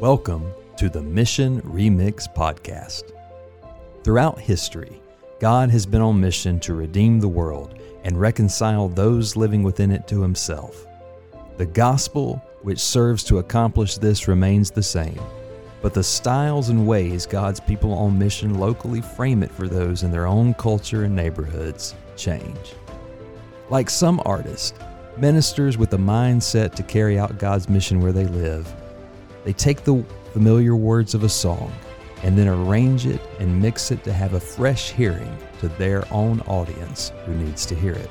Welcome to the Mission Remix Podcast. Throughout history, God has been on mission to redeem the world and reconcile those living within it to Himself. The gospel, which serves to accomplish this, remains the same, but the styles and ways God's people on mission locally frame it for those in their own culture and neighborhoods change. Like some artists, ministers with a mindset to carry out God's mission where they live, they take the familiar words of a song and then arrange it and mix it to have a fresh hearing to their own audience who needs to hear it.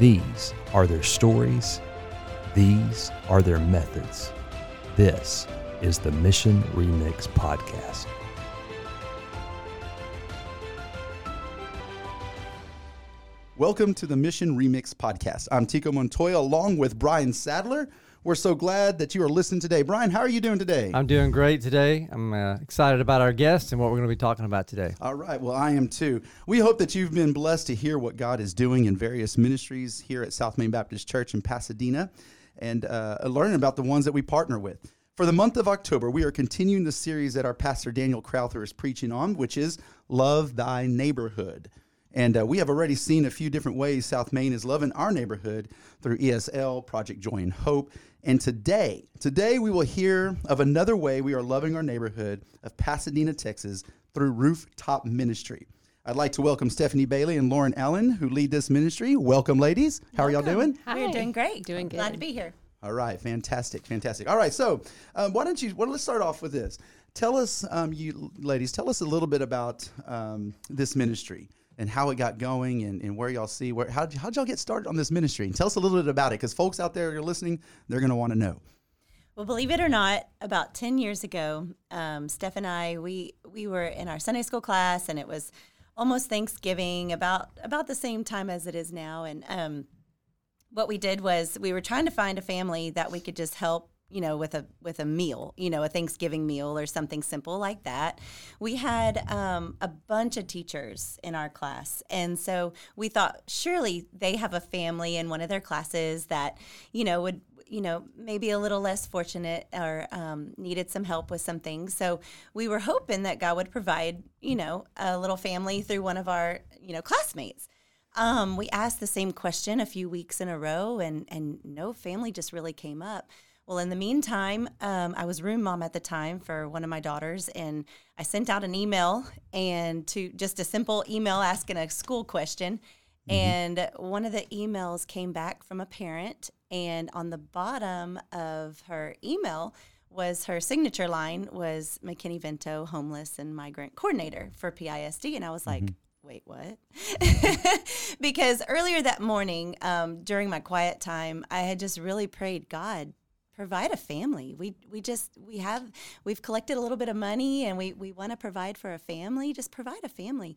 These are their stories. These are their methods. This is the Mission Remix Podcast. Welcome to the Mission Remix Podcast. I'm Tico Montoya along with Brian Sadler. We're so glad that you are listening today. Brian, how are you doing today? I'm doing great today. I'm uh, excited about our guest and what we're going to be talking about today. All right. Well, I am too. We hope that you've been blessed to hear what God is doing in various ministries here at South Main Baptist Church in Pasadena and uh, learning about the ones that we partner with. For the month of October, we are continuing the series that our pastor Daniel Crowther is preaching on, which is Love Thy Neighborhood. And uh, we have already seen a few different ways South Main is loving our neighborhood through ESL, Project Joy and Hope. And today, today we will hear of another way we are loving our neighborhood of Pasadena, Texas through Rooftop Ministry. I'd like to welcome Stephanie Bailey and Lauren Allen, who lead this ministry. Welcome, ladies. How are y'all doing? Hi. We're doing great. Doing good. Glad to be here. All right, fantastic, fantastic. All right, so um, why don't you? Well, let's start off with this. Tell us, um, you ladies, tell us a little bit about um, this ministry and how it got going and, and where y'all see where how how'd y'all get started on this ministry? And tell us a little bit about it because folks out there are listening they're going to want to know. Well believe it or not about 10 years ago um, steph and i we we were in our sunday school class and it was almost thanksgiving about about the same time as it is now. And um, what we did was we were trying to find a family that we could just help you know with a with a meal you know a thanksgiving meal or something simple like that. We had um, a bunch of teachers in our class. And so we thought surely they have a family in one of their classes that you know would you know maybe a little less fortunate or um, needed some help with some things. So we were hoping that god would provide you know a little family through one of our you know classmates. Um, we asked the same question a few weeks in a row and and no family just really came up well, in the meantime, um, I was room mom at the time for one of my daughters, and I sent out an email and to just a simple email asking a school question. Mm-hmm. And one of the emails came back from a parent, and on the bottom of her email was her signature line was McKinney Vento, homeless and migrant coordinator for PISD, and I was like. Mm-hmm wait, what? because earlier that morning, um, during my quiet time, I had just really prayed, God, provide a family. We we just we have we've collected a little bit of money and we we want to provide for a family. Just provide a family.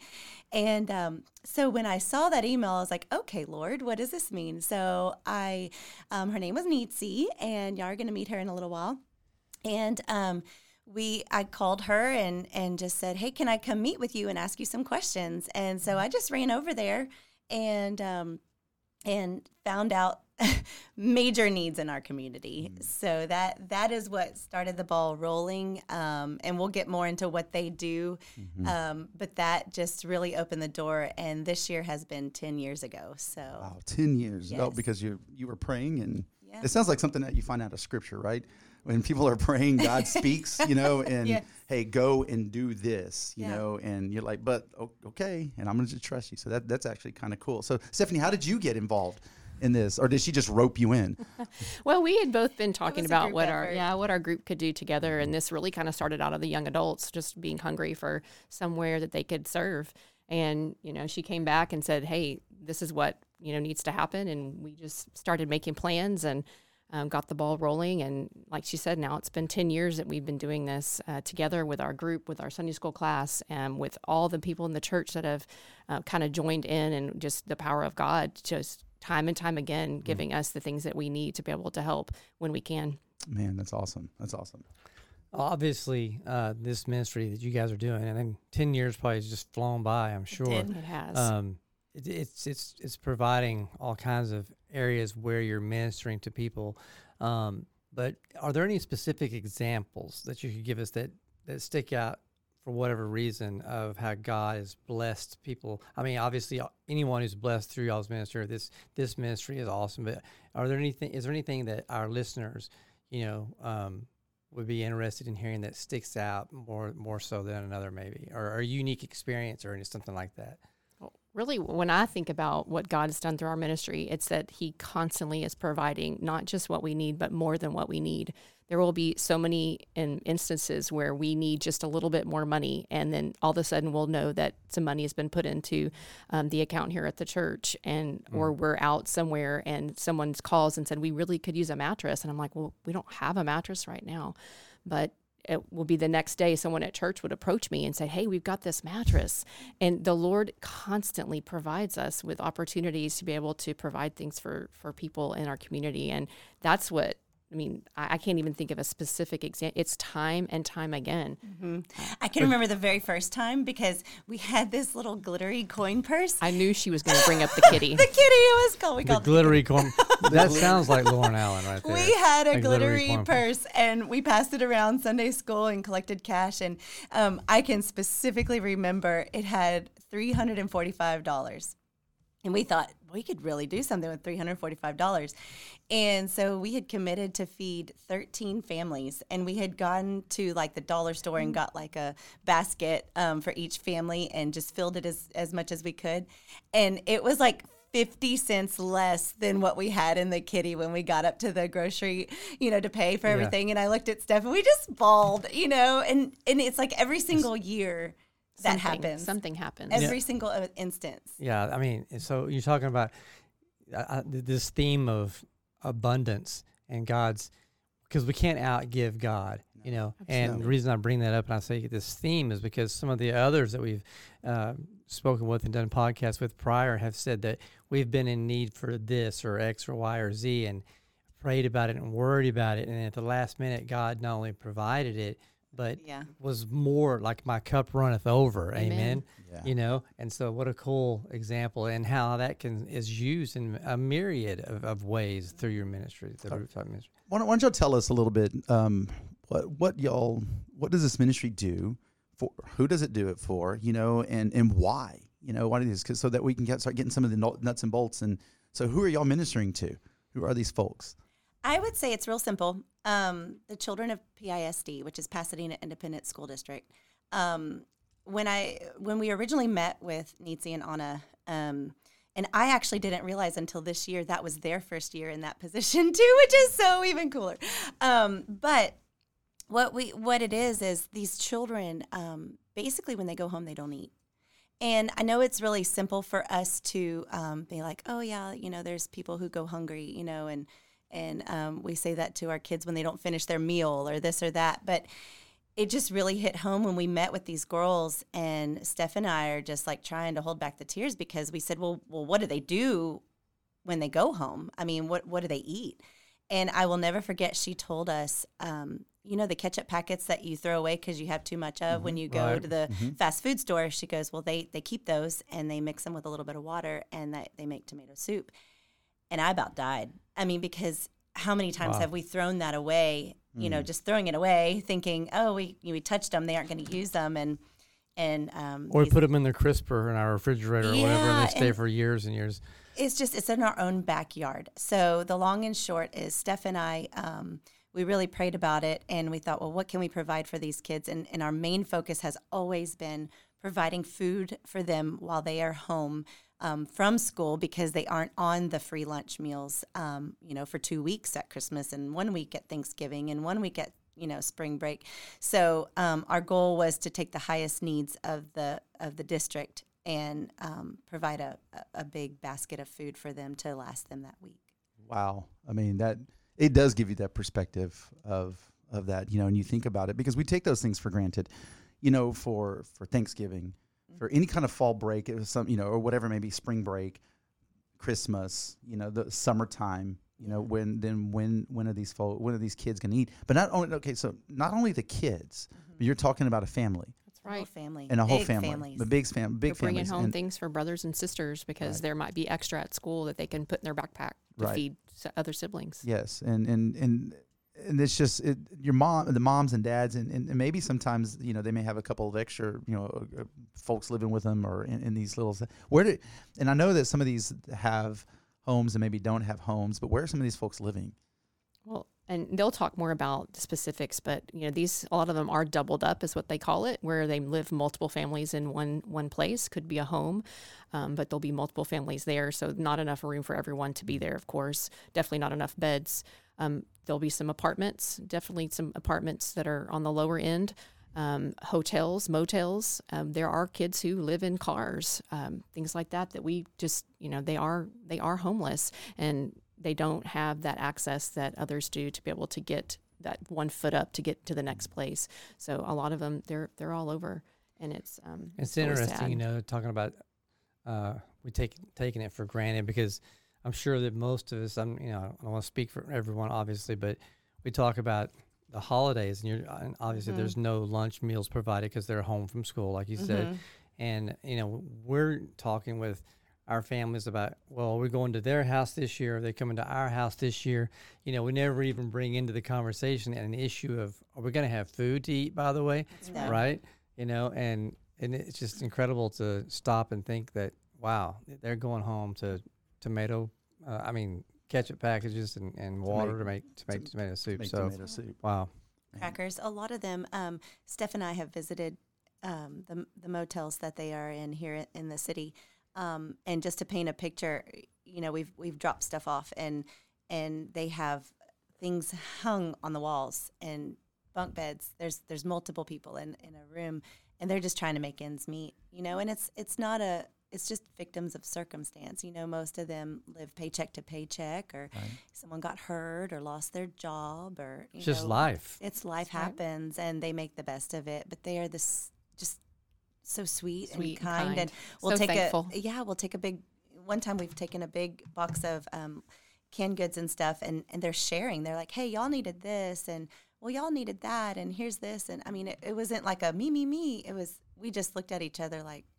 And um, so when I saw that email, I was like, okay, Lord, what does this mean? So I, um, her name was Neetsy, and y'all are going to meet her in a little while. And um, we I called her and and just said, hey, can I come meet with you and ask you some questions? And so I just ran over there and um, and found out major needs in our community. Mm. So that that is what started the ball rolling, um, and we'll get more into what they do. Mm-hmm. Um, but that just really opened the door, and this year has been ten years ago. So wow, ten years. Yes. Oh, because you you were praying, and yeah. it sounds like something that you find out of Scripture, right? When people are praying, God speaks, you know, and yes. hey, go and do this, you yeah. know, and you're like, but okay, and I'm going to just trust you. So that that's actually kind of cool. So Stephanie, how did you get involved? In this, or did she just rope you in? well, we had both been talking about what effort. our yeah what our group could do together, and this really kind of started out of the young adults just being hungry for somewhere that they could serve. And you know, she came back and said, "Hey, this is what you know needs to happen," and we just started making plans and. Um, got the ball rolling. And like she said, now it's been 10 years that we've been doing this uh, together with our group, with our Sunday school class, and with all the people in the church that have uh, kind of joined in and just the power of God just time and time again mm-hmm. giving us the things that we need to be able to help when we can. Man, that's awesome. That's awesome. Obviously, uh, this ministry that you guys are doing, and then ten years probably has just flown by. I'm sure it, it has. Um, it, it's it's it's providing all kinds of areas where you're ministering to people. Um, But are there any specific examples that you could give us that that stick out for whatever reason of how God has blessed people. I mean, obviously, uh, anyone who's blessed through y'all's ministry, this this ministry is awesome. But are there anything? Is there anything that our listeners, you know, um, would be interested in hearing that sticks out more more so than another, maybe, or, or a unique experience, or something like that? really when I think about what God has done through our ministry, it's that He constantly is providing not just what we need, but more than what we need. There will be so many in instances where we need just a little bit more money, and then all of a sudden we'll know that some money has been put into um, the account here at the church, and mm. or we're out somewhere and someone calls and said we really could use a mattress, and I'm like, well, we don't have a mattress right now, but it will be the next day someone at church would approach me and say hey we've got this mattress and the lord constantly provides us with opportunities to be able to provide things for for people in our community and that's what I mean, I, I, can't even think of a specific example. It's time and time again. Mm-hmm. I can remember the very first time because we had this little glittery coin purse. I knew she was going to bring up the kitty. the kitty it was called. We the called glittery coin. that sounds like Lauren Allen right there. We had a, a glittery, glittery purse and we passed it around Sunday school and collected cash. And um, I can specifically remember it had three hundred and forty-five dollars. And we thought we could really do something with $345. And so we had committed to feed 13 families. And we had gone to like the dollar store and got like a basket um, for each family and just filled it as, as much as we could. And it was like 50 cents less than what we had in the kitty when we got up to the grocery, you know, to pay for everything. Yeah. And I looked at Steph and we just bawled, you know, and, and it's like every single year that something, happens. Something happens. Every yeah. single uh, instance. Yeah, I mean, so you're talking about uh, uh this theme of abundance and God's because we can't outgive God, you know. Absolutely. And the reason I bring that up and I say this theme is because some of the others that we've uh, spoken with and done podcasts with prior have said that we've been in need for this or X or Y or Z and prayed about it and worried about it, and at the last minute, God not only provided it but yeah. was more like my cup runneth over. Amen. Amen. Yeah. You know, and so what a cool example and how that can is used in a myriad of, of ways through your ministry, the rooftop ministry. Why don't, why don't y'all tell us a little bit um, what what y'all what does this ministry do for? Who does it do it for? You know, and and why? You know, why it is because so that we can get start getting some of the nuts and bolts. And so, who are y'all ministering to? Who are these folks? I would say it's real simple. Um, the children of PISD, which is Pasadena Independent School District. Um, when I when we originally met with Neetsy and Anna, um, and I actually didn't realize until this year that was their first year in that position too, which is so even cooler. Um, but what we what it is is these children um, basically when they go home they don't eat. And I know it's really simple for us to um, be like, oh yeah, you know, there's people who go hungry, you know, and and um, we say that to our kids when they don't finish their meal or this or that. But it just really hit home when we met with these girls, and Steph and I are just like trying to hold back the tears because we said, "Well, well, what do they do when they go home? I mean, what what do they eat?" And I will never forget. She told us, um, you know, the ketchup packets that you throw away because you have too much of mm-hmm. when you go right. to the mm-hmm. fast food store. She goes, "Well, they they keep those and they mix them with a little bit of water and that they make tomato soup." And I about died. I mean, because how many times wow. have we thrown that away? You mm. know, just throwing it away, thinking, "Oh, we we touched them; they aren't going to use them," and and um, or we put them in the crisper in our refrigerator yeah, or whatever, and they stay and for years and years. It's just it's in our own backyard. So the long and short is, Steph and I. Um, we really prayed about it and we thought, well, what can we provide for these kids? And, and our main focus has always been providing food for them while they are home um, from school because they aren't on the free lunch meals, um, you know, for two weeks at Christmas and one week at Thanksgiving and one week at you know spring break. So um, our goal was to take the highest needs of the of the district and um, provide a, a big basket of food for them to last them that week. Wow, I mean that it does give you that perspective of of that, you know, and you think about it because we take those things for granted, you know, for for Thanksgiving for any kind of fall break, it was some, you know, or whatever, maybe spring break, Christmas, you know, the summertime, you know, when then when when are these fo- when are these kids going to eat? But not only okay, so not only the kids, mm-hmm. but you're talking about a family. That's right, a whole family and a whole big family, families. the big fam, big you're families. Bringing home and things for brothers and sisters because right. there might be extra at school that they can put in their backpack to right. feed other siblings. Yes, and and and and it's just it, your mom, the moms and dads, and, and, maybe sometimes you know they may have a couple of extra you know uh, uh, folks living with them or in, in these little. Where do and I know that some of these have homes and maybe don't have homes, but where are some of these folks living? Well, and they'll talk more about the specifics, but you know these a lot of them are doubled up, is what they call it, where they live multiple families in one one place. Could be a home, um, but there'll be multiple families there, so not enough room for everyone to be there. Of course, definitely not enough beds. Um, there'll be some apartments, definitely some apartments that are on the lower end. Um, hotels, motels. Um, there are kids who live in cars, um, things like that. That we just, you know, they are they are homeless, and they don't have that access that others do to be able to get that one foot up to get to the next place. So a lot of them, they're they're all over, and it's um, it's, interesting, sad. you know, talking about uh, we take taking it for granted because I'm sure that most of us, I'm you know, I don't want to speak for everyone, obviously, but we talk about the holidays, and you're and obviously mm-hmm. there's no lunch meals provided because they're home from school, like you mm-hmm. said, and you know we're talking with our families about, well, we're going to their house this year. Are they coming to our house this year? You know, we never even bring into the conversation an issue of, are we going to have food to eat, by the way? Right. right. You know, and, and it's just incredible to stop and think that, wow, they're going home to tomato, uh, I mean, ketchup packages and, and water to make, to make, to, tomato soup. Make so, tomato soup. wow. Crackers. A lot of them, um, Steph and I have visited um, the, the motels that they are in here in the city um, and just to paint a picture, you know, we've we've dropped stuff off, and and they have things hung on the walls and bunk beds. There's there's multiple people in in a room, and they're just trying to make ends meet, you know. And it's it's not a it's just victims of circumstance. You know, most of them live paycheck to paycheck, or right. someone got hurt, or lost their job, or it's just life. It's life happens, and they make the best of it. But they are this just so sweet, sweet and, kind. and kind. and we'll so take thankful. a yeah, we'll take a big. One time we've taken a big box of um, canned goods and stuff, and and they're sharing. They're like, hey, y'all needed this, and well, y'all needed that, and here's this, and I mean, it, it wasn't like a me, me, me. It was we just looked at each other like, my gosh.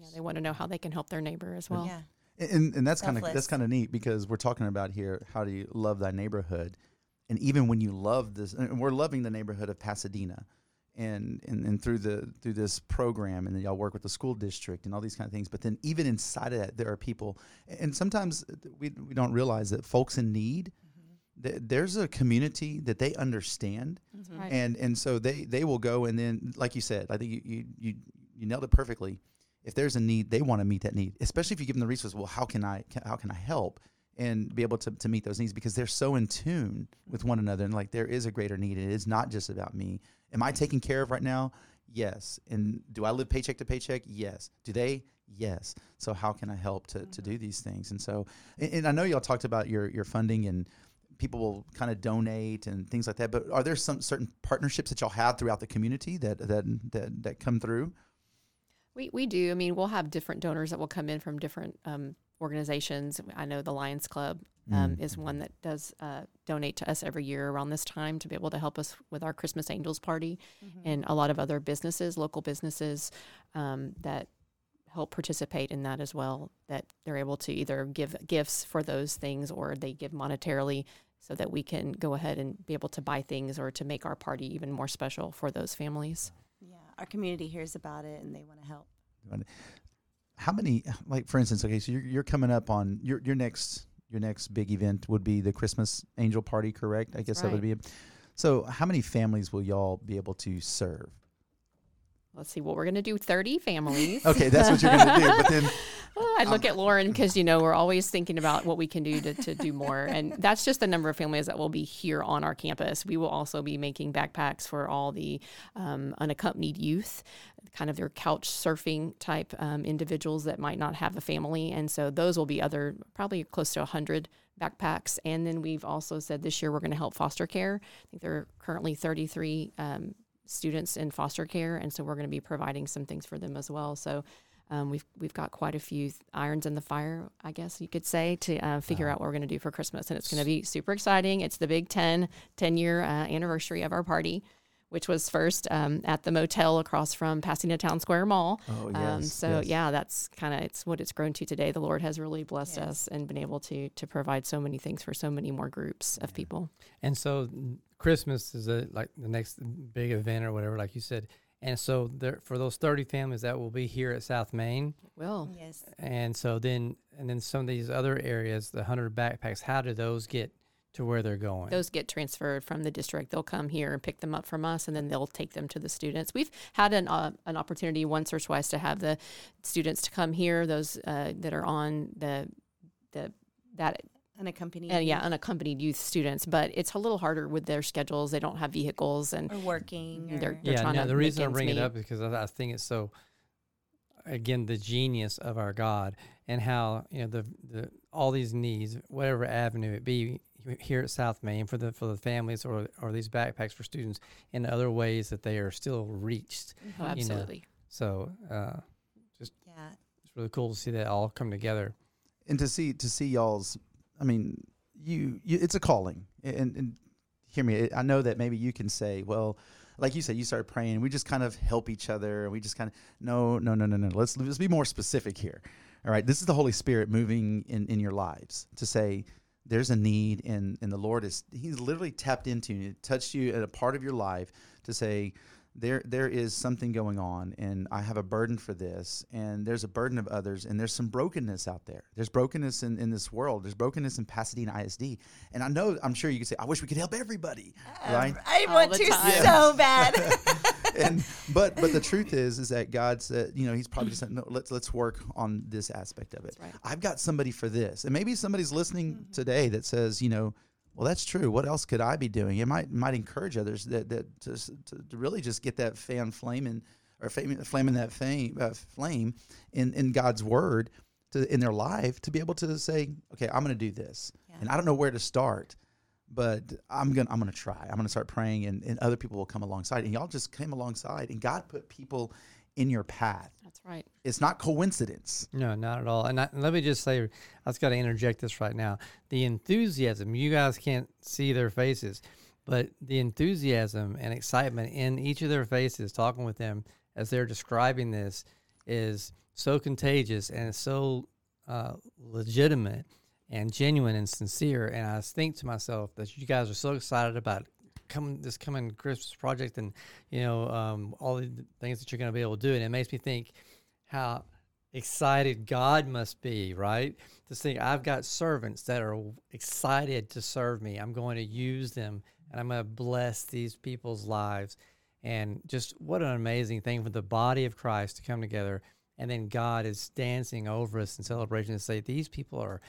Yeah, they want to know how they can help their neighbor as well. Yeah. And, and that's kind of that's kind of neat because we're talking about here how do you love thy neighborhood, and even when you love this, and we're loving the neighborhood of Pasadena, and, and and through the through this program and then y'all work with the school district and all these kind of things but then even inside of that there are people and sometimes we, we don't realize that folks in need mm-hmm. there's a community that they understand right. and and so they they will go and then like you said i think you you you, you nailed it perfectly if there's a need they want to meet that need especially if you give them the resources well how can i how can i help and be able to, to meet those needs because they're so in tune with one another and like there is a greater need it is not just about me Am I taken care of right now? Yes. And do I live paycheck to paycheck? Yes. Do they? Yes. So how can I help to, mm-hmm. to do these things? And so, and, and I know y'all talked about your, your funding and people will kind of donate and things like that, but are there some certain partnerships that y'all have throughout the community that, that, that, that come through? We, we do. I mean, we'll have different donors that will come in from different um, organizations. I know the Lions Club um, mm. is one that does uh, donate to us every year around this time to be able to help us with our Christmas Angels party, mm-hmm. and a lot of other businesses, local businesses um, that help participate in that as well. That they're able to either give gifts for those things or they give monetarily so that we can go ahead and be able to buy things or to make our party even more special for those families. Our community hears about it and they want to help. How many, like for instance, okay, so you're, you're coming up on your your next your next big event would be the Christmas Angel Party, correct? I guess right. that would be. it. So, how many families will y'all be able to serve? Let's see what we're going to do 30 families. okay, that's what you're going to do. But then I look at Lauren because, you know, we're always thinking about what we can do to, to do more. And that's just the number of families that will be here on our campus. We will also be making backpacks for all the um, unaccompanied youth, kind of their couch surfing type um, individuals that might not have a family. And so those will be other, probably close to 100 backpacks. And then we've also said this year we're going to help foster care. I think there are currently 33 um, students in foster care, and so we're going to be providing some things for them as well. So um, we've we've got quite a few irons in the fire, I guess you could say, to uh, figure uh, out what we're going to do for Christmas, and it's going to be super exciting. It's the big 10, 10 year uh, anniversary of our party. which was first um, at the motel across from Pasadena Town Square Mall. Oh, Um, yes, so yes. yeah, that's kind of it's what it's grown to today. The Lord has really blessed Yes. us and been able to to provide so many things for so many more groups of people. And so Christmas is a, like the next big event or whatever, like you said. And so there for those thirty families that will be here at South Main, Well, Yes. and so then and then some of these other areas, the hundred backpacks, how do those get to where they're going? those get transferred from the district. They'll come here and pick them up from us, and then they'll take them to the students. We've had an uh, an opportunity once or twice to have the students to come here. Those uh, that are on the the that Unaccompanied. uh, yeah unaccompanied youth students, but it's a little harder with their schedules. They don't have vehicles, and Or working. They're- they're yeah, trying no, to the reason I ends bring it up is because I, I think it's so. Again, the genius of our God and how you know the the all these needs, whatever avenue it be here at South Main for the for the families or or these backpacks for students, in other ways that they are still reached. oh, you know, absolutely. So uh, yeah. it's really cool to see that all come together. and to see to see y'all's i mean you, you it's a calling. And, and hear me i know that maybe you can say well like you said you started praying we just kind of help each other and we just kind of no no no no no. Let's let's be more specific here. All right. This is the holy spirit moving in in your lives to say there's a need and and the lord is he's literally tapped into you touched you at a part of your life to say there there is something going on and I have a burden for this and there's a burden of others and there's some brokenness out there. There's brokenness in, in this world. There's brokenness in Pasadena ISD. And I know I'm sure you could say, I wish we could help everybody. Right? I All want to time. so bad. and but but the truth is is that God said, you know, he's probably just saying, no, let's let's work on this aspect of it. right. I've got somebody for this. And maybe somebody's listening Mm-hmm. today that says, you know, well, that's true. What else could I be doing? It might might encourage others that that to, to, to really just get that fan flaming or flaming, flaming that fame, uh, flame in in God's word to in their life to be able to say, okay, I'm going to do this, Yeah. and I don't know where to start, but I'm gonna I'm gonna try. I'm gonna start praying, and, and other people will come alongside, and y'all just came alongside, and God put people in your path. That's right. It's not coincidence. No, not at all. And, I, and let me just say, I just got to interject this right now. The enthusiasm, you guys can't see their faces, but the enthusiasm and excitement in each of their faces, talking with them as they're describing this, is so contagious and it's so uh, legitimate and genuine and sincere. And I think to myself that you guys are so excited about coming this coming Christmas project and you know um, all the things that you're going to be able to do. And it makes me think how excited God must be, right? To think I've got servants that are excited to serve me. I'm going to use them and I'm going to bless these people's lives. And just what an amazing thing for the body of Christ to come together. And then God is dancing over us in celebration to say, these people are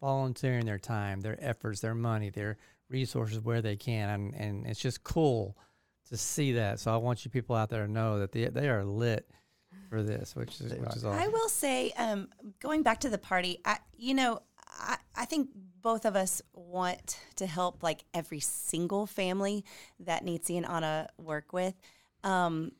volunteering their time, their efforts, their money, their resources where they can. And, and it's just cool to see that. So I want you people out there to know that they, they are lit for this, which is, which is awesome. I will say, um, going back to the party, I, you know, I, I think both of us want to help like every single family that Nancy and Anna work with. Um,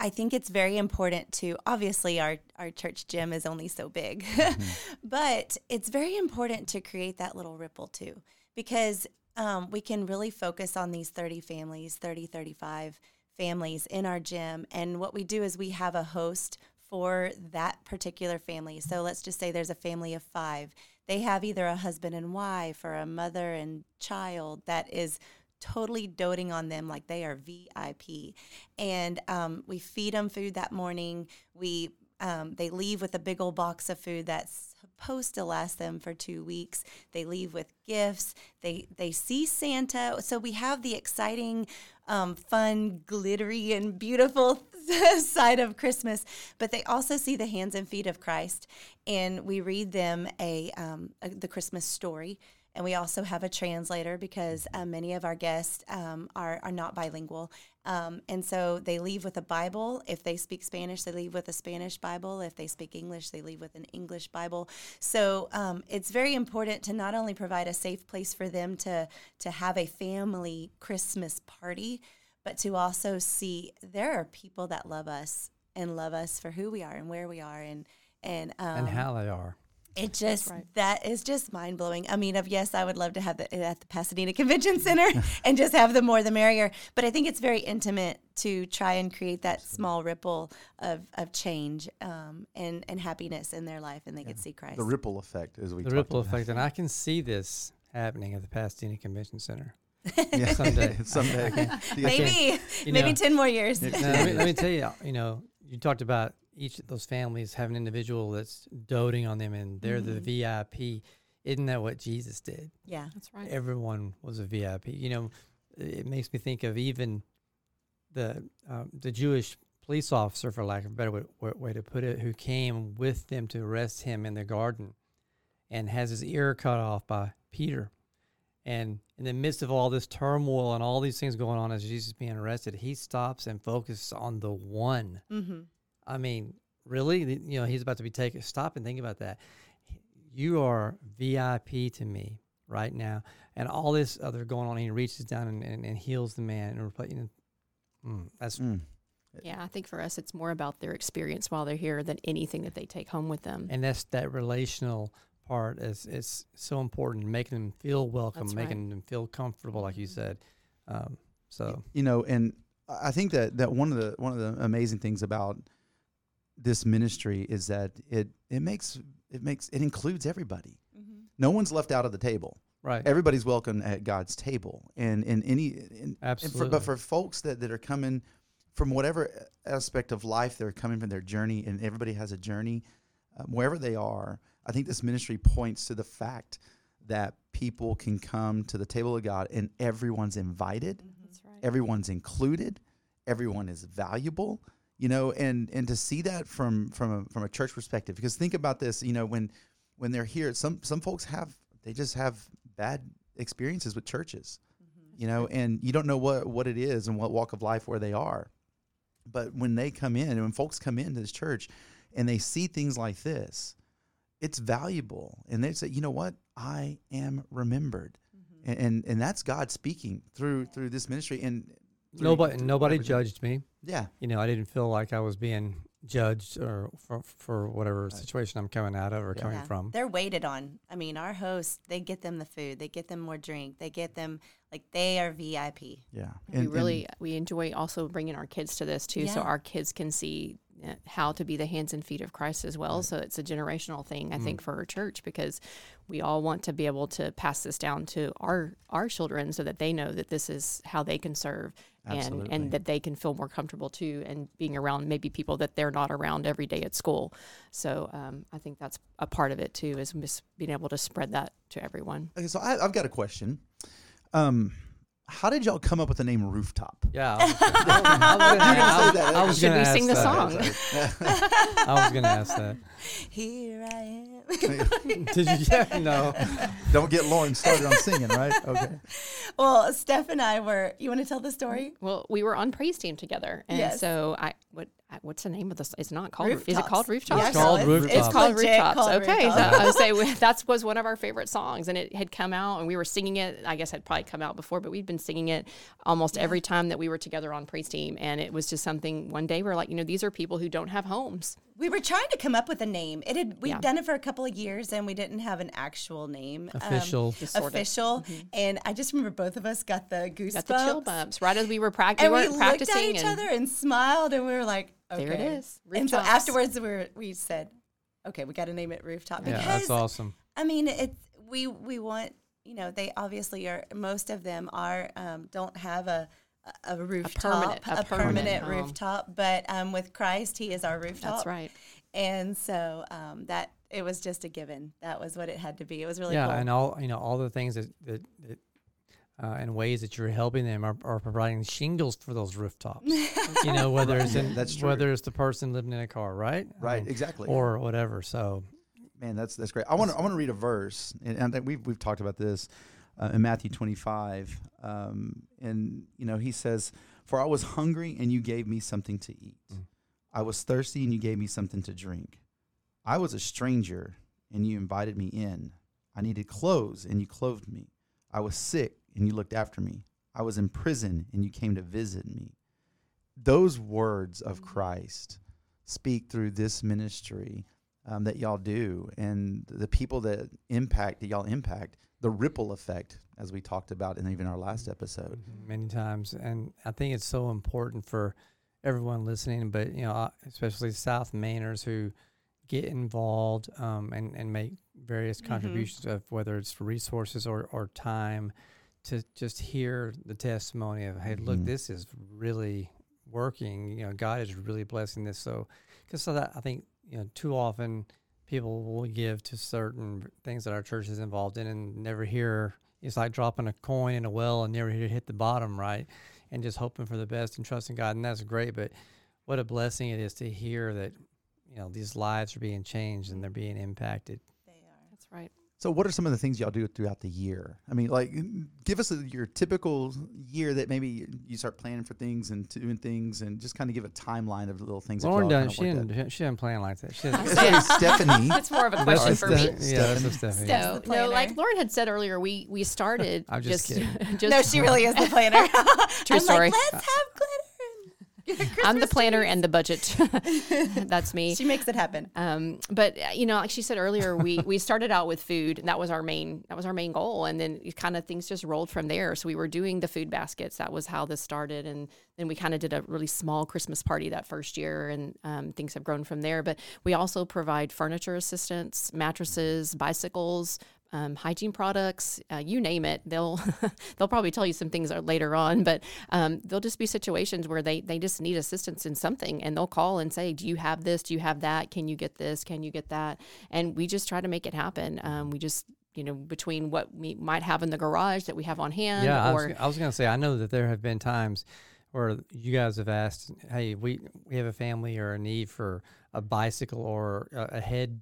I think it's very important to obviously our our church gym is only so big, but it's very important to create that little ripple too, because um, we can really focus on these 30 families, 30, 35 families in our gym. And what we do is we have a host for that particular family. So let's just say there's a family of five. They have either a husband and wife or a mother and child that is totally doting on them like they are VIP. And um, we feed them food that morning. We um, they leave with a big old box of food that's supposed to last them for two weeks. They leave with gifts. They they see Santa. So we have the exciting, um, fun, glittery, and beautiful side of Christmas. But they also see the hands and feet of Christ, and we read them a, um, a the Christmas story. And we also have a translator because uh, many of our guests um, are, are not bilingual. Um, and so they leave with a Bible. If they speak Spanish, they leave with a Spanish Bible. If they speak English, they leave with an English Bible. So um, it's very important to not only provide a safe place for them to, to have a family Christmas party, but to also see there are people that love us and love us for who we are and where we are and, and, um, and how they are. It just right. that is just mind blowing. I mean, of yes, I would love to have it at the Pasadena Convention Center and just have the more the merrier. But I think it's very intimate to try and create that small ripple of, of change um, and and happiness in their life, and they yeah. can see Christ. The ripple effect, as we the ripple about. effect, and I can see this happening at the Pasadena Convention Center. yeah, someday, someday, maybe, maybe know, ten more years. let, me, let me tell you, you know, you talked about each of those families have an individual that's doting on them and they're mm-hmm. the VIP. Isn't that what Jesus did? Yeah, that's right. Everyone was a VIP. You know, it makes me think of even the um, the Jewish police officer, for lack of a better way, way, to put it, who came with them to arrest him in the garden, and has his ear cut off by Peter. And in the midst of all this turmoil and all these things going on as Jesus being arrested, he stops and focuses on the one. Mm-hmm I mean, really? You know, he's about to be taken. Stop and think about that. You are VIP to me right now. And all this other going on, he reaches down and, and, and heals the man. And you know, mm, that's. Mm. Yeah, I think for us, it's more about their experience while they're here than anything that they take home with them. And that's that relational part is is so important, making them feel welcome, that's making right. them feel comfortable, like you said. Um, so you know, and I think that that one of the one of the amazing things about this ministry is that it it makes it makes it includes everybody. Mm-hmm. No one's left out of the table. Right. Everybody's welcome at God's table. And in any in, Absolutely. And for, but for folks that, that are coming from whatever aspect of life they're coming from their journey, and everybody has a journey, um, wherever they are, I think this ministry points to the fact that people can come to the table of God and everyone's invited, mm-hmm. right. everyone's included, everyone is valuable you know, and and to see that from from a, from a church perspective, because think about this, you know, when when they're here, some some folks have they just have bad experiences with churches, mm-hmm. you know, and you don't know what what it is and what walk of life where they are, but when they come in and when folks come into this church, and they see things like this, it's valuable, and they say, you know what, I am remembered, mm-hmm. and, and and that's God speaking through through this ministry, and Nobody, nobody judged me. Yeah. You know, I didn't feel like I was being judged or for, for whatever situation I'm coming out of or yeah. coming from. They're waited on. I mean, our hosts, they get them the food, they get them more drink, they get them like they are VIP. Yeah. And, we really we enjoy also bringing our kids to this too, yeah. so our kids can see uh, how to be the hands and feet of Christ as well. Right. So it's a generational thing, I mm. think, for our church because we all want to be able to pass this down to our our children so that they know that this is how they can serve and and that they can feel more comfortable too and being around maybe people that they're not around every day at school. So um, I think that's a part of it too is being able to spread that to everyone. Okay, so I, have got a question. Um, how did y'all come up with the name Rooftop? Yeah, I was going to Should we sing the song? I was going to ask that. Here I am. Did you? Yeah, no. Don't get Lauren started on singing, right? Okay. Well, Steph and I were. You want to tell the story? Well, we were on praise team together, and yes. so I what what's the name of this? It's not called. Rooftops. Is it called rooftops? Yeah, it's called rooftops. It's called rooftops. Called okay, rooftops. so I would say that was one of our favorite songs, and it had come out, and we were singing it. I guess had probably come out before, but we'd been singing it almost yeah. every time that we were together on praise team, and it was just something. One day we are like, you know, these are people who don't have homes. We were trying to come up with a name. It had we'd yeah. done it for a couple of years, and we didn't have an actual name. Official, um, official. Mm-hmm. And I just remember both of us got the goosebumps, got the chill bumps right as we were practicing. And we, we practicing looked at each other and smiled, and we were like, Okay. There it is. Rooftops. And so afterwards, we we said, okay, we got to name it rooftop because yeah, that's awesome. I mean, it's we we want you know they obviously are most of them are um, don't have a a rooftop, a permanent, a, a permanent, permanent rooftop, but um, with Christ, He is our rooftop. That's right. And so um, that it was just a given. That was what it had to be. It was really yeah, cool. and all you know, all the things that that, that uh, and ways that you're helping them are, are, providing shingles for those rooftops. you know, whether it's in, that's true. whether it's the person living in a car, right? Right, um, exactly. Or whatever. So, man, that's that's great. I want to I want to read a verse, and, and we've we've talked about this uh, in Matthew 25, um, and you know he says, "For I was hungry, and you gave me something to eat. Mm. I was thirsty, and you gave me something to drink. I was a stranger, and you invited me in. I needed clothes, and you clothed me. I was sick." And you looked after me. I was in prison and you came to visit me. Those words of mm-hmm. Christ speak through this ministry um, that y'all do and the people that impact that y'all impact, the ripple effect, as we talked about in even our last episode. Mm-hmm. Many times. And I think it's so important for everyone listening, but, you know, uh, especially South Mainers who get involved um, and, and make various mm-hmm. contributions of whether it's resources or, or time to just hear the testimony of, hey, look, mm-hmm. this is really working. You know, God is really blessing this. So, because so that I think you know too often people will give to certain things that our church is involved in and never hear. It's like dropping a coin in a well and never hear to hit the bottom, right? And just hoping for the best and trusting God, and that's great. But what a blessing it is to hear that you know these lives are being changed and they're being impacted. They are. That's right. So, what are some of the things y'all do throughout the year? I mean, like, give us a, your typical year that maybe you start planning for things and doing things, and just kind of give a timeline of little things. Lauren doesn't. She didn't. She didn't plan like that. She Stephanie. That's more of a question for me. Yeah, that's Stephanie. No, no, like Lauren had said earlier, we we started. I'm just, just, just no, she really is the planner. True I'm story. Like, Let's uh, have glitter I'm the planner trees. and the budget. That's me. She makes it happen. Um, but uh, you know, like she said earlier, we we started out with food, and that was our main that was our main goal, and then kind of things just rolled from there. So we were doing the food baskets. That was how this started, and then we kind of did a really small Christmas party that first year, and um, things have grown from there. But we also provide furniture assistance, mattresses, bicycles, um, hygiene products, uh, you name it. They'll they'll probably tell you some things later on, but um, there'll just be situations where they they just need assistance in something, and they'll call and say, "Do you have this? Do you have that? Can you get this? Can you get that?" And we just try to make it happen. Um, we just you know between what we might have in the garage that we have on hand. Yeah, or, I was, I was going to say I know that there have been times where you guys have asked, "Hey, we we have a family or a need for a bicycle or a, a head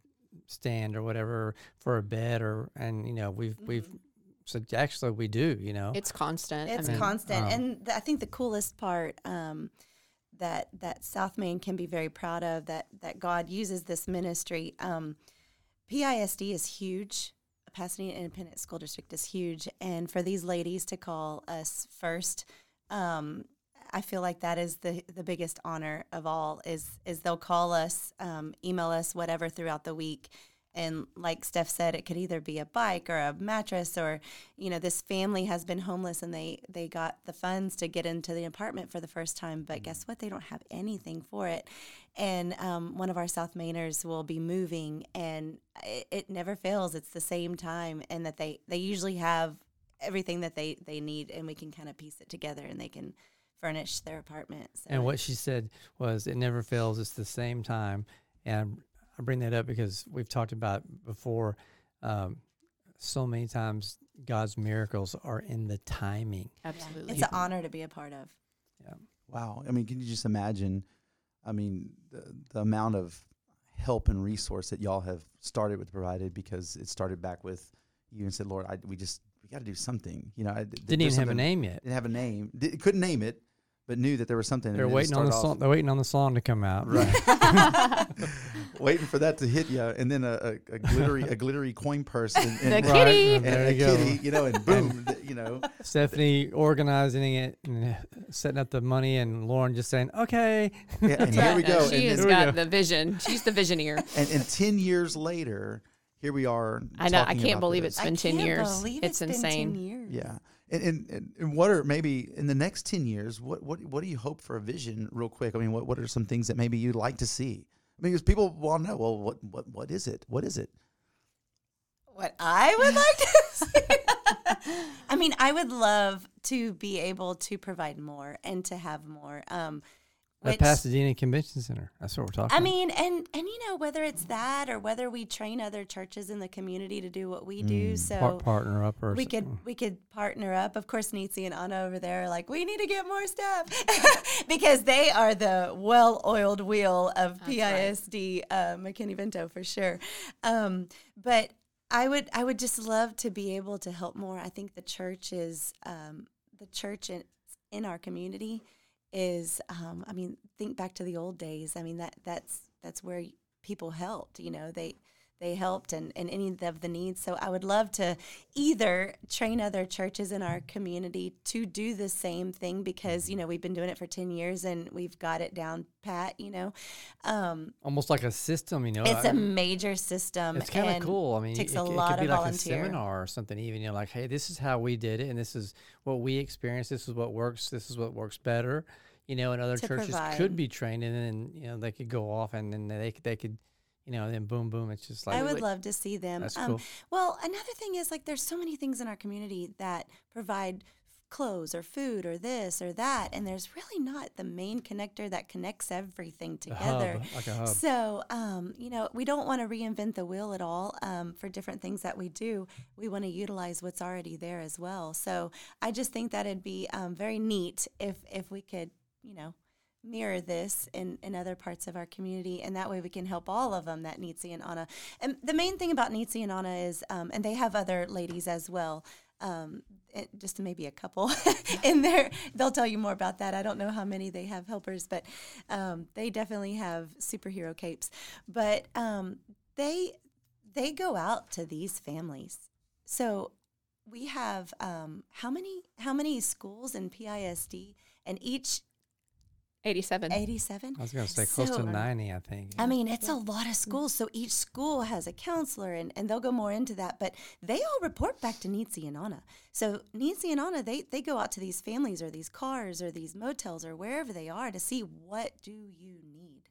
stand or whatever for a bed or and you know we've mm-hmm. we've so actually we do you know? It's constant it's I mean, constant um, and th- i think the coolest part um, that that south main can be very proud of that that god uses this ministry um, pisd is huge. Pasadena independent school district is huge. And for these ladies to call us first um, I feel like that is the the biggest honor of all is is they'll call us, um, email us, whatever throughout the week. And like Steph said, it could either be a bike or a mattress, or you know, this family has been homeless and they they got the funds to get into the apartment for the first time. But guess what? They don't have anything for it. And um, one of our South Mainers will be moving, and it, it never fails. It's the same time, and that they they usually have everything that they they need, and we can kind of piece it together, and they can furnish their apartment. So and what she said was, "It never fails. It's the same time." And I bring that up because we've talked about before. Um, so many times, God's miracles are in the timing. Absolutely, it's an honor to be a part of. Yeah. Wow. I mean, can you just imagine? I mean, the, the amount of help and resource that y'all have started with provided because it started back with you and said, Lord, I, we just we got to do something. You know, I, didn't even have a name yet. Didn't have a name. Did, couldn't name it but knew that there was something. They're waiting on the song. They're waiting on the song to come out. Right. waiting for that to hit you, and then a, a, a glittery a glittery coin purse and, and the kitty and, and a go. kitty, you know, and boom, you know. Stephanie organizing it and setting up the money, and Lauren just saying, "Okay." Yeah, and here we go. She and has got the vision. She's the visioneer. And, and ten years later, here we are. I know. I can't believe this. it's been ten years. it's, it's insane. Years. Yeah. And, and, and what are maybe in the next 10 years, what, what, what do you hope for a vision real quick? I mean, what, what are some things that maybe you'd like to see? I mean, because people want to know, well, what, what, what is it? What is it? What I would like to see. I mean, I would love to be able to provide more and to have more. Um, the Pasadena Convention Center. That's what we're talking. I about. mean, and and you know whether it's that or whether we train other churches in the community to do what we do. Mm. So Par- partner up, or we could we could partner up. Of course, Nitsi and Anna over there are like, we need to get more stuff because they are the well-oiled wheel of That's PISD right. uh, McKinney-Vento for sure. Um, but I would I would just love to be able to help more. I think the church is um, the church in in our community is um, I mean think back to the old days. I mean that that's that's where people helped. You know they they helped and, and any of the needs. So I would love to either train other churches in our community to do the same thing because, you know, we've been doing it for 10 years and we've got it down pat, you know. Um, Almost like a system, you know. It's a major system. It's kind of cool. I mean, takes it, a it lot could be of like volunteer. a seminar or something even, you know, like, hey, this is how we did it and this is what we experienced. This is what works. This is what works better. You know, and other churches provide. could be trained and then, you know, they could go off and then they, they could, you know, then boom, boom. It's just like, I would love to see them. That's um, cool. Well, another thing is like there's so many things in our community that provide clothes or food or this or that, and there's really not the main connector that connects everything a hub, together. like a hub. So, um, you know, we don't want to reinvent the wheel at all um, for different things that we do. We want to utilize what's already there as well. So, I just think that it'd be um, very neat if if we could, you know, mirror this in, in other parts of our community, and that way we can help all of them that Neetsy and Anna. And the main thing about Neetsy and Anna is, um, and they have other ladies as well. Um, just maybe a couple in there. They'll tell you more about that. I don't know how many they have helpers, but um, they definitely have superhero capes. But um, they they go out to these families. So we have um, how many how many schools in PISD, and each 87. 87. I was going to say close So- to 90, I think. I mean, it's a lot of schools. So each school has a counselor, and, and they'll go more into that. But they all report back to Neetsy and Anna. So Neetsy and Anna, they, they go out to these families or these cars or these motels or wherever they are to see what do you need.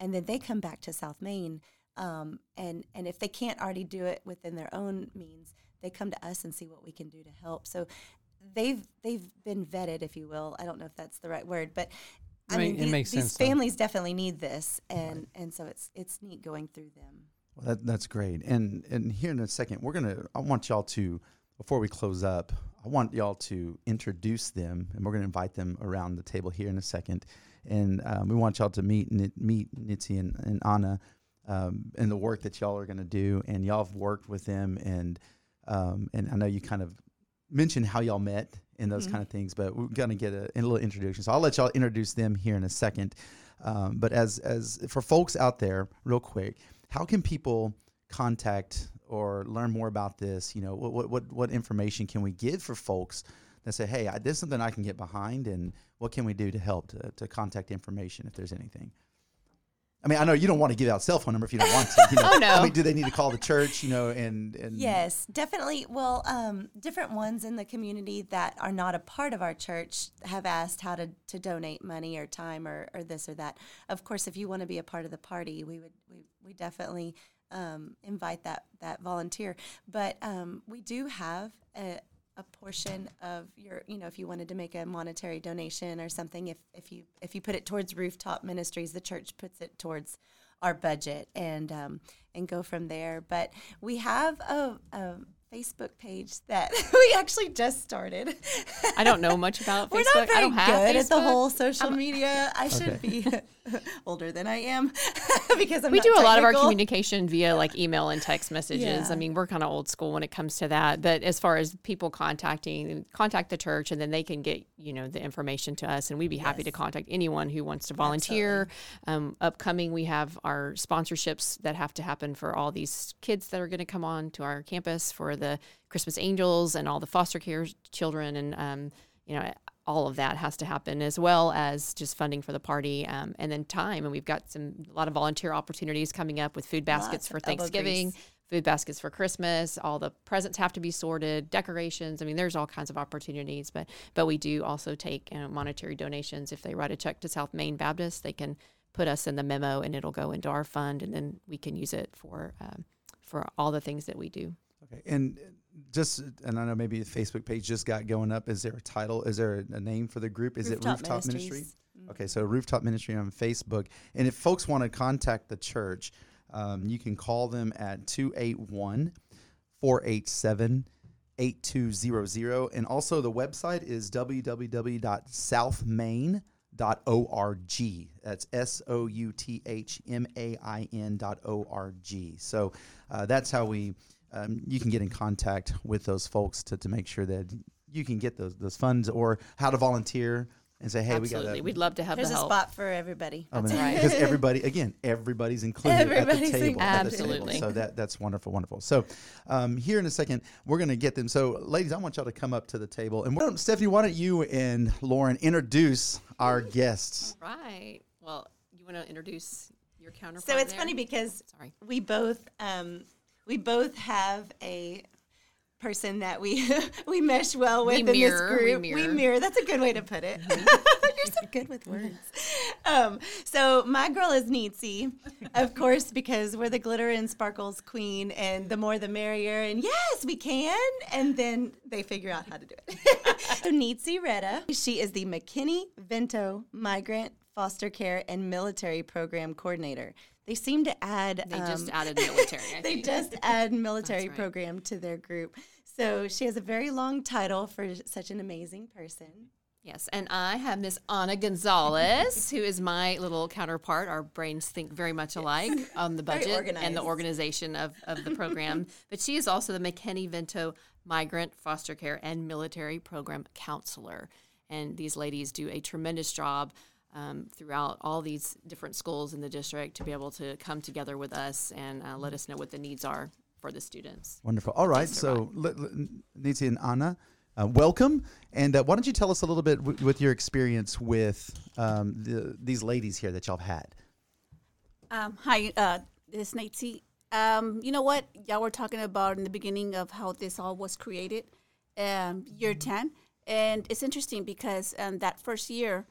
And then they come back to South Main. Um, and, and if they can't already do it within their own means, they come to us and see what we can do to help. So they've they've been vetted, if you will. I don't know if that's the right word, but I I mean, mean, it these, makes these sense, though. families definitely need this, and and so it's it's neat going through them. Well, that, that's great. And and here in a second, we're gonna. I want y'all to before we close up. I want y'all to introduce them, and we're gonna invite them around the table here in a second. And um, we want y'all to meet Ni- meet Neetsy and, and Anna um, and the work that y'all are gonna do. And y'all have worked with them, and um, and I know you kind of mentioned how y'all met and those Mhm. kind of things, but we're gonna get a, a little introduction. So I'll let y'all introduce them here in a second. Um, but as as for folks out there, real quick, how can people contact or learn more about this? You know, what what what, what information can we give for folks that say, hey, I, this is something I can get behind, and what can we do to help to, to contact information if there's anything? I mean, I know you don't want to give out cell phone number if you don't want to. You know? Oh, no. I mean, do they need to call the church? You know, and and Yes, definitely. Well, um, different ones in the community that are not a part of our church have asked how to, to donate money or time or, or this or that. Of course, if you want to be a part of the party, we would we, we definitely um, invite that that volunteer. But um, we do have a, a portion of your you know if you wanted to make a monetary donation or something if if you if you put it towards rooftop ministries the church puts it towards our budget and um, and go from there. But we have a, a Facebook page that we actually just started. I don't know much about Facebook. We're not very I don't have good at the whole social I'm- media. I should be older than I am because I'm we not do a lot of our communication via like email and text messages. Yeah. I mean, we're kind of old school when it comes to that. But as far as people contacting, contact the church, and then they can get you know the information to us, and we'd be happy to contact anyone who wants to volunteer. Um, upcoming, we have our sponsorships that have to happen for all these kids that are going to come on to our campus for the Christmas Angels and all the foster care children, and um, you know all of that has to happen as well as just funding for the party um, and then time. And we've got some a lot of volunteer opportunities coming up with food baskets Lots for thanksgiving food baskets for christmas. All the presents have to be sorted decorations. I mean there's all kinds of opportunities but but we do also take you know, monetary donations. If they write a check to south main baptist they can put us in the memo and it'll go into our fund and then we can use it for um, for all the things that we do Okay, and just and I know maybe the Facebook page just got going up. Is there a title? Is there a, a name for the group? Is it Rooftop Ministry? Ministries. Mhm. Okay, so Rooftop Ministry on Facebook. And if folks want to contact the church, um, you can call them at 281 487 8200. And also the website is www.southmain.org. That's S O U T H M A I N dot O R G. So uh, that's how we. Um, you can get in contact with those folks to, to make sure that you can get those those funds or how to volunteer and say, "Hey, Absolutely. we got We'd love to have There's the a help. spot for everybody. I That's mean, right. Because everybody, again, everybody's included Everybody's at the table. at the table. Absolutely. So that that's wonderful, wonderful. So um, here in a second, we're going to get them. So, ladies, I want y'all to come up to the table, and why don't, Stephanie, why don't you and Lauren introduce our guests? Right. Well, you want to introduce your counterpart? So it's there? funny because Sorry. we both um, we both have a person that we we mesh well with We in mirror, this group. we group. mirror. That's a good way to put it. You're so good with words. Um, so my girl is Neetsy, of course, because we're the glitter and sparkles queen, and the more the merrier. And yes, we can. And then they figure out how to do it. so Neetsy Retta, she is the McKinney Vento Migrant Foster Care and Military Program Coordinator. They seem to add. They just um, added military. They just add military right. program to their group. So she has a very long title for such an amazing person. Yes, and I have Miss Anna Gonzalez, who is my little counterpart. Our brains think very much alike on the budget and the organization of, of the program. but she is also the McKinney Vento Migrant Foster Care and Military Program Counselor. And these ladies do a tremendous job um, throughout all these different schools in the district to be able to come together with us and uh, let us know what the needs are for the students. Wonderful. All right. So, let- let- Nancy and Anna, uh, welcome. And uh, why don't you tell us a little bit w- with your experience with um, the, these ladies here that y'all have had? Um, hi, uh, this is Nancy. Um, you know what? Y'all were talking about in the beginning of how this all was created, um, year 10. And it's interesting because um, that first year,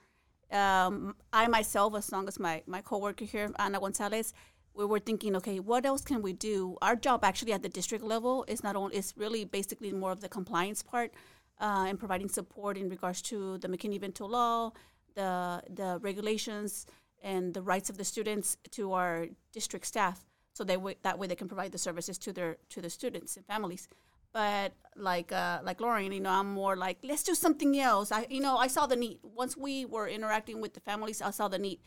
um, I myself, as long as my, my coworker here, Ana Gonzalez, we were thinking, okay, what else can we do? Our job actually at the district level is not only, it's really basically more of the compliance part uh, and providing support in regards to the McKinney-Vento law, the, the regulations, and the rights of the students to our district staff so they w- that way they can provide the services to their to the students and families but like uh, like Lauren, you know, I'm more like let's do something else. I you know I saw the need once we were interacting with the families. I saw the need,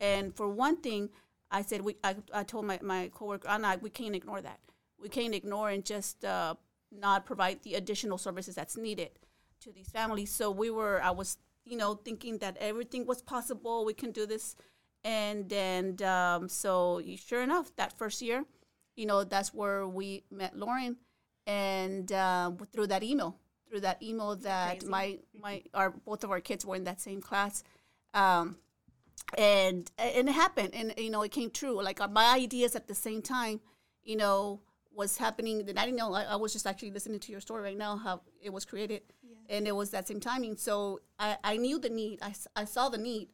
and for one thing, I said we I, I told my my coworker, Anna, we can't ignore that. We can't ignore and just uh, not provide the additional services that's needed to these families. So we were I was you know thinking that everything was possible. We can do this, and and um, so sure enough, that first year, you know, that's where we met Lauren and uh, through that email, through that email that Crazy. my my our both of our kids were in that same class, um, and and it happened, and you know it came true. Like uh, my ideas at the same time, you know, was happening. That I didn't know. I, I was just actually listening to your story right now, how it was created, and it was that same timing. So I, I knew the need. I, I saw the need,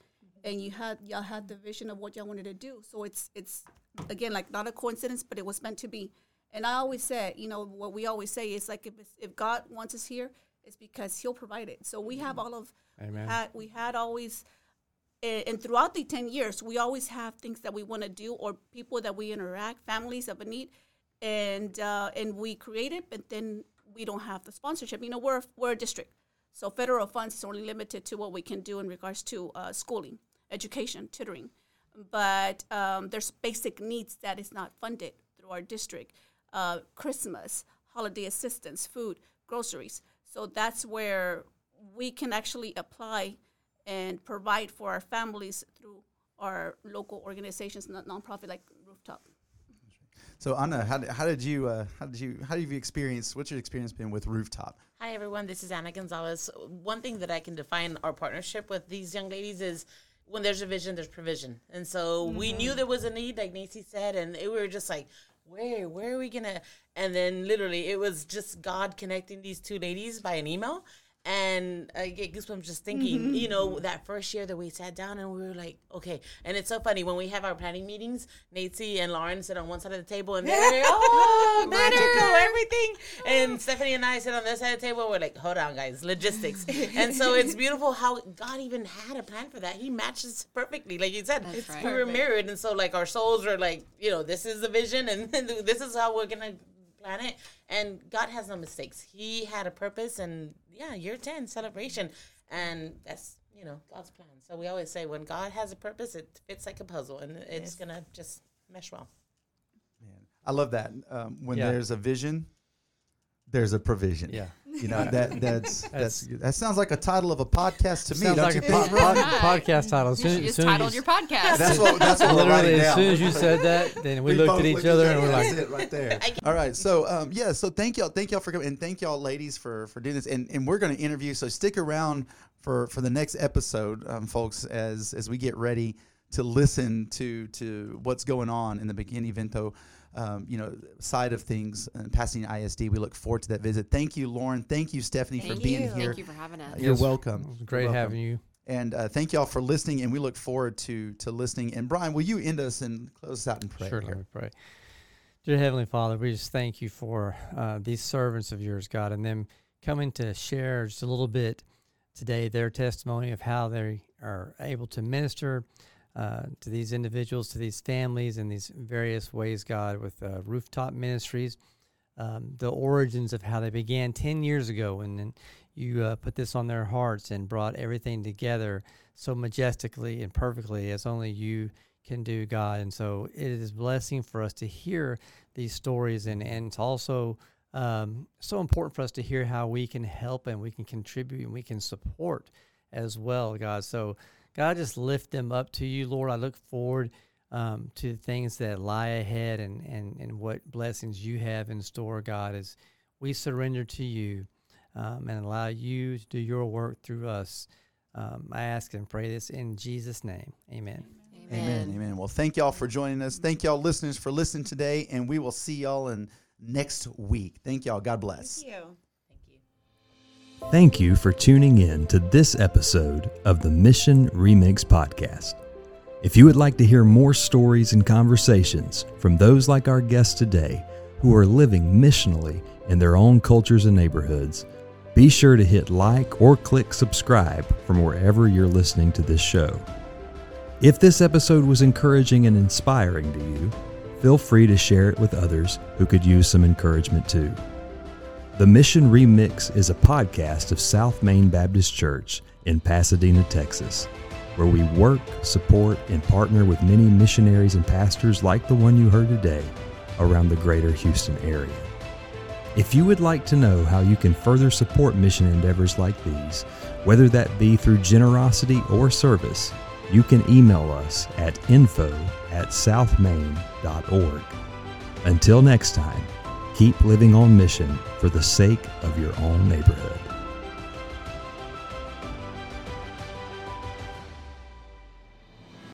and you had y'all had the vision of what y'all wanted to do. So it's it's again like not a coincidence, but it was meant to be. And I always said, you know, what we always say is like if if God wants us here, it's because He'll provide it. So we have all of Amen. had we had always and throughout the 10 years we always have things that we want to do or people that we interact families of a need. And uh, and we create it but then we don't have the sponsorship. You know we're, we're a district. So federal funds is only limited to what we can do in regards to uh, schooling education tutoring. But um, there's basic needs that is not funded through our district uh, christmas holiday assistance food groceries so that's where we can actually apply and provide for our families through our local organizations, not nonprofit like Rooftop. So, Anna, how, did- how did you uh, how did you how have you experienced? What's your experience been with Rooftop? Hi, everyone. This is Anna Gonzalez. One thing that I can define our partnership with these young ladies is when there's a vision, there's provision. And so we knew there was a need, like Nancy said, and it, we were just like, where, where are we gonna? And then literally, it was just God connecting these two ladies by an email. And I get goosebumps just thinking, mm-hmm. you know, that first year that we sat down and we were like, okay. And it's so funny when we have our planning meetings, Nancy and Lauren sit on one side of the table and they're, like, oh, magical, everything. And Stephanie and I sit on this side of the table. We're like, hold on, guys, logistics. and so it's beautiful how God even had a plan for that. He matches perfectly. Like you said, right. we were mirrored. And so, like, our souls are like, you know, this is the vision and this is how we're going to plan it. And God has no mistakes. He had a purpose. And yeah, year 10 celebration. And that's, you know, God's plan. So we always say when God has a purpose, it fits like a puzzle and it's going to just mesh well. Man, I love that. Um, when Yeah. there's a vision, there's a provision. Yeah. You know that that's, that's that sounds like a title of a podcast to me. Sounds like a po- Ron? po- podcast title. As You soon, should as just soon titled as your podcast. That's what that's what we're literally, as down. soon as you said that, then we, looked at each looked other and we're That's like, it right there. All right, so um, yeah, so thank y'all, thank y'all for coming, and thank y'all, ladies, for for doing this, and and we're going to interview. So stick around for for the next episode, um, folks, as as we get ready to listen to to what's going on in the McKinney Vento. Um, you know, side of things, and Pasadena ISD. We look forward to that visit. Thank you, Lauren. Thank you, Stephanie, for Thank being you. here. Thank you for having us. You're Yes. welcome. it was You're great welcome. having you. And uh, thank y'all for listening. And we look forward to to listening. And Brian, will you end us and close us out in prayer? Sure, here? let me pray. Dear Heavenly Father, we just thank you for uh, these servants of yours, God, and them coming to share just a little bit today their testimony of how they are able to minister uh, to these individuals, to these families in these various ways, God, with uh, rooftop ministries. Um, the origins of how they began 10 years ago, and then you uh, put this on their hearts and brought everything together so majestically and perfectly as only you can do, God. And so it is blessing for us to hear these stories, and, and it's also um, so important for us to hear how we can help and we can contribute and we can support as well, God. So, God, I just lift them up to you, Lord. I look forward um, to things that lie ahead and, and, and what blessings you have in store, God, as we surrender to you um, and allow you to do your work through us. Um, I ask and pray this in Jesus' name. Amen. Amen. Amen. Well, thank y'all for joining us. Thank y'all, listeners, for listening today. And we will see y'all in next week. Thank y'all. God bless. Thank you. Thank you. For tuning in to this episode of the Mission Remix Podcast. If you would like to hear more stories and conversations from those like our guests today who are living missionally in their own cultures and neighborhoods, be sure to hit like or click subscribe from wherever you're listening to this show. If this episode was encouraging and inspiring to you, feel free to share it with others who could use some encouragement too. The Mission Remix is a podcast of South Main Baptist Church in Pasadena, Texas, where we work, support, and partner with many missionaries and pastors like the one you heard today around the greater Houston area. If you would like to know how you can further support mission endeavors like these, whether that be through generosity or service, you can email us at info at southmain.org. Until next time, keep living on mission for the sake of your own neighborhood.